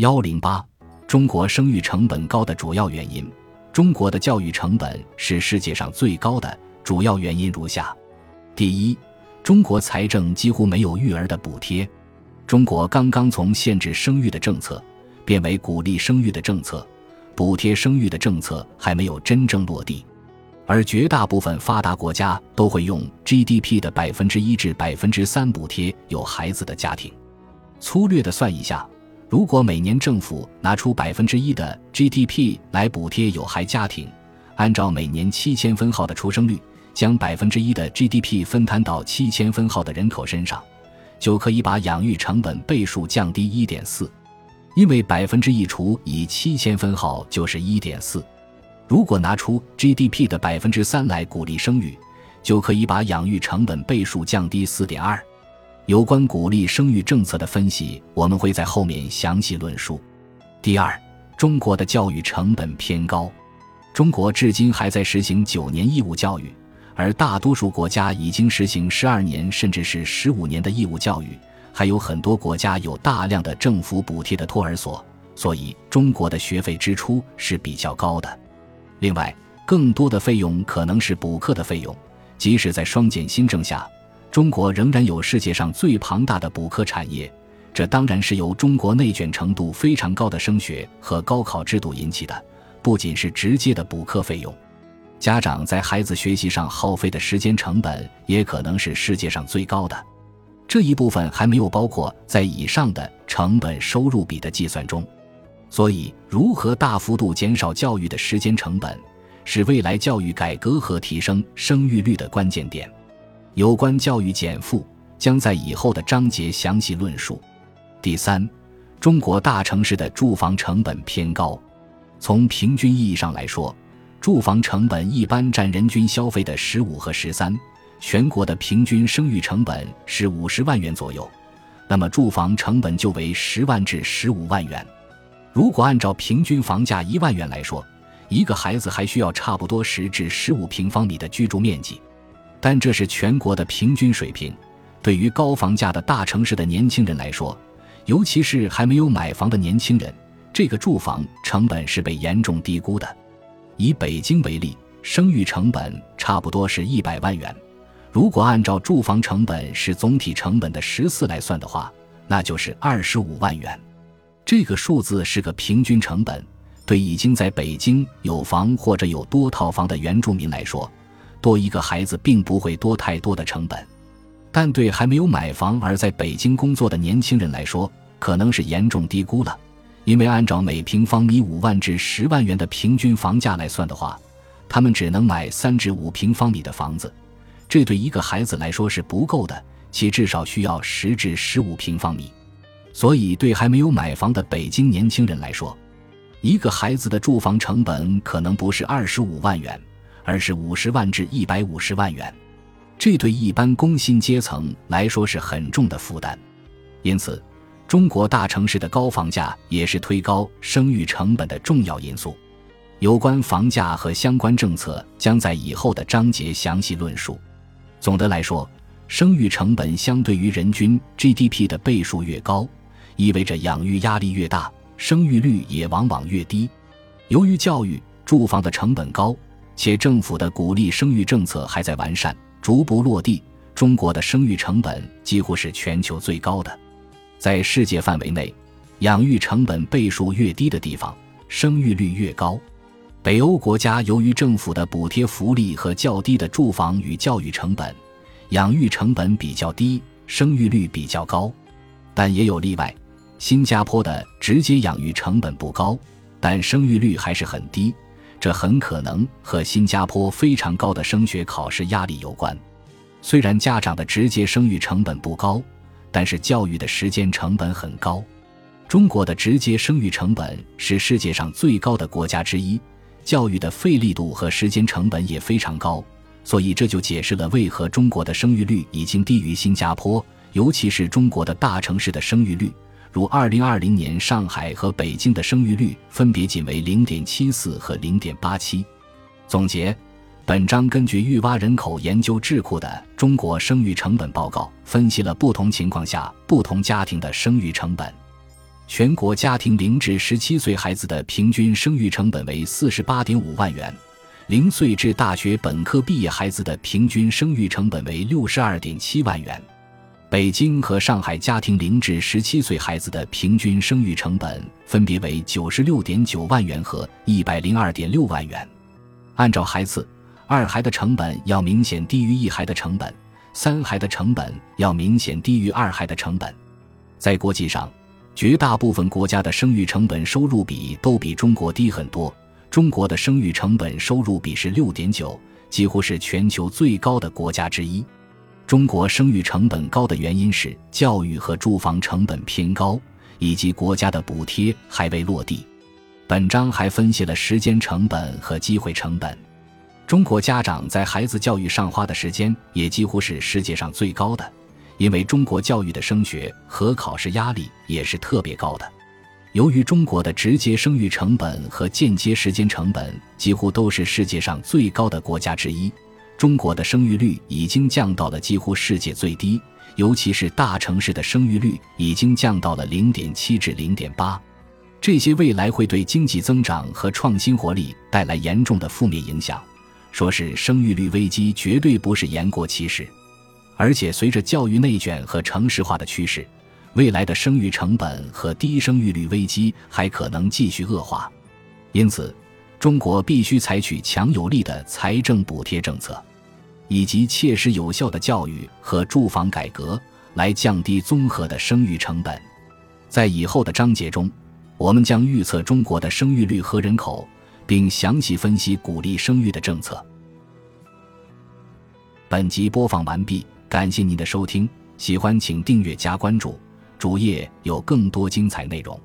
幺零八，中国生育成本高的主要原因。中国的教育成本是世界上最高的，主要原因如下：第一，中国财政几乎没有育儿的补贴。中国刚刚从限制生育的政策变为鼓励生育的政策，补贴生育的政策还没有真正落地。而绝大部分发达国家都会用 GDP 的百分之一至百分之三补贴有孩子的家庭。粗略的算一下。如果每年政府拿出百分之一的 GDP 来补贴有孩家庭，按照每年七千分号的出生率，将百分之一的 GDP 分摊到七千分号的人口身上，就可以把养育成本倍数降低一点四。因为百分之一除以七千分号就是一点四。如果拿出 GDP 的百分之三来鼓励生育，就可以把养育成本倍数降低四点二。有关鼓励生育政策的分析，我们会在后面详细论述。第二，中国的教育成本偏高。中国至今还在实行九年义务教育，而大多数国家已经实行十二年甚至是十五年的义务教育，还有很多国家有大量的政府补贴的托儿所，所以中国的学费支出是比较高的。另外，更多的费用可能是补课的费用，即使在双减新政下。中国仍然有世界上最庞大的补课产业，这当然是由中国内卷程度非常高的升学和高考制度引起的。不仅是直接的补课费用，家长在孩子学习上耗费的时间成本也可能是世界上最高的。这一部分还没有包括在以上的成本收入比的计算中。所以，如何大幅度减少教育的时间成本，是未来教育改革和提升生育率的关键点。有关教育减负将在以后的章节详细论述。第三，中国大城市的住房成本偏高。从平均意义上来说，住房成本一般占人均消费的十五和十三。全国的平均生育成本是五十万元左右，那么住房成本就为十万至十五万元。如果按照平均房价一万元来说，一个孩子还需要差不多十至十五平方米的居住面积。但这是全国的平均水平，对于高房价的大城市的年轻人来说，尤其是还没有买房的年轻人，这个住房成本是被严重低估的。以北京为例，生育成本差不多是一百万元，如果按照住房成本是总体成本的十四来算的话，那就是二十五万元。这个数字是个平均成本，对已经在北京有房或者有多套房的原住民来说。多一个孩子并不会多太多的成本，但对还没有买房而在北京工作的年轻人来说，可能是严重低估了。因为按照每平方米五万至十万元的平均房价来算的话，他们只能买三至五平方米的房子，这对一个孩子来说是不够的，其至少需要十至十五平方米。所以，对还没有买房的北京年轻人来说，一个孩子的住房成本可能不是二十五万元。而是五十万至一百五十万元，这对一般工薪阶层来说是很重的负担。因此，中国大城市的高房价也是推高生育成本的重要因素。有关房价和相关政策将在以后的章节详细论述。总的来说，生育成本相对于人均 GDP 的倍数越高，意味着养育压力越大，生育率也往往越低。由于教育、住房的成本高。且政府的鼓励生育政策还在完善，逐步落地。中国的生育成本几乎是全球最高的，在世界范围内，养育成本倍数越低的地方，生育率越高。北欧国家由于政府的补贴福利和较低的住房与教育成本，养育成本比较低，生育率比较高。但也有例外，新加坡的直接养育成本不高，但生育率还是很低。这很可能和新加坡非常高的升学考试压力有关。虽然家长的直接生育成本不高，但是教育的时间成本很高。中国的直接生育成本是世界上最高的国家之一，教育的费力度和时间成本也非常高。所以这就解释了为何中国的生育率已经低于新加坡，尤其是中国的大城市的生育率。如二零二零年上海和北京的生育率分别仅为零点七四和零点八七。总结，本章根据育蛙人口研究智库的《中国生育成本报告》，分析了不同情况下不同家庭的生育成本。全国家庭零至十七岁孩子的平均生育成本为四十八点五万元，零岁至大学本科毕业孩子的平均生育成本为六十二点七万元。北京和上海家庭零至十七岁孩子的平均生育成本分别为九十六点九万元和一百零二点六万元。按照孩子，二孩的成本要明显低于一孩的成本，三孩的成本要明显低于二孩的成本。在国际上，绝大部分国家的生育成本收入比都比中国低很多。中国的生育成本收入比是六点九，几乎是全球最高的国家之一。中国生育成本高的原因是教育和住房成本偏高，以及国家的补贴还未落地。本章还分析了时间成本和机会成本。中国家长在孩子教育上花的时间也几乎是世界上最高的，因为中国教育的升学和考试压力也是特别高的。由于中国的直接生育成本和间接时间成本几乎都是世界上最高的国家之一。中国的生育率已经降到了几乎世界最低，尤其是大城市的生育率已经降到了零点七至零点八，这些未来会对经济增长和创新活力带来严重的负面影响。说是生育率危机，绝对不是言过其实。而且随着教育内卷和城市化的趋势，未来的生育成本和低生育率危机还可能继续恶化。因此，中国必须采取强有力的财政补贴政策。以及切实有效的教育和住房改革，来降低综合的生育成本。在以后的章节中，我们将预测中国的生育率和人口，并详细分析鼓励生育的政策。本集播放完毕，感谢您的收听，喜欢请订阅加关注，主页有更多精彩内容。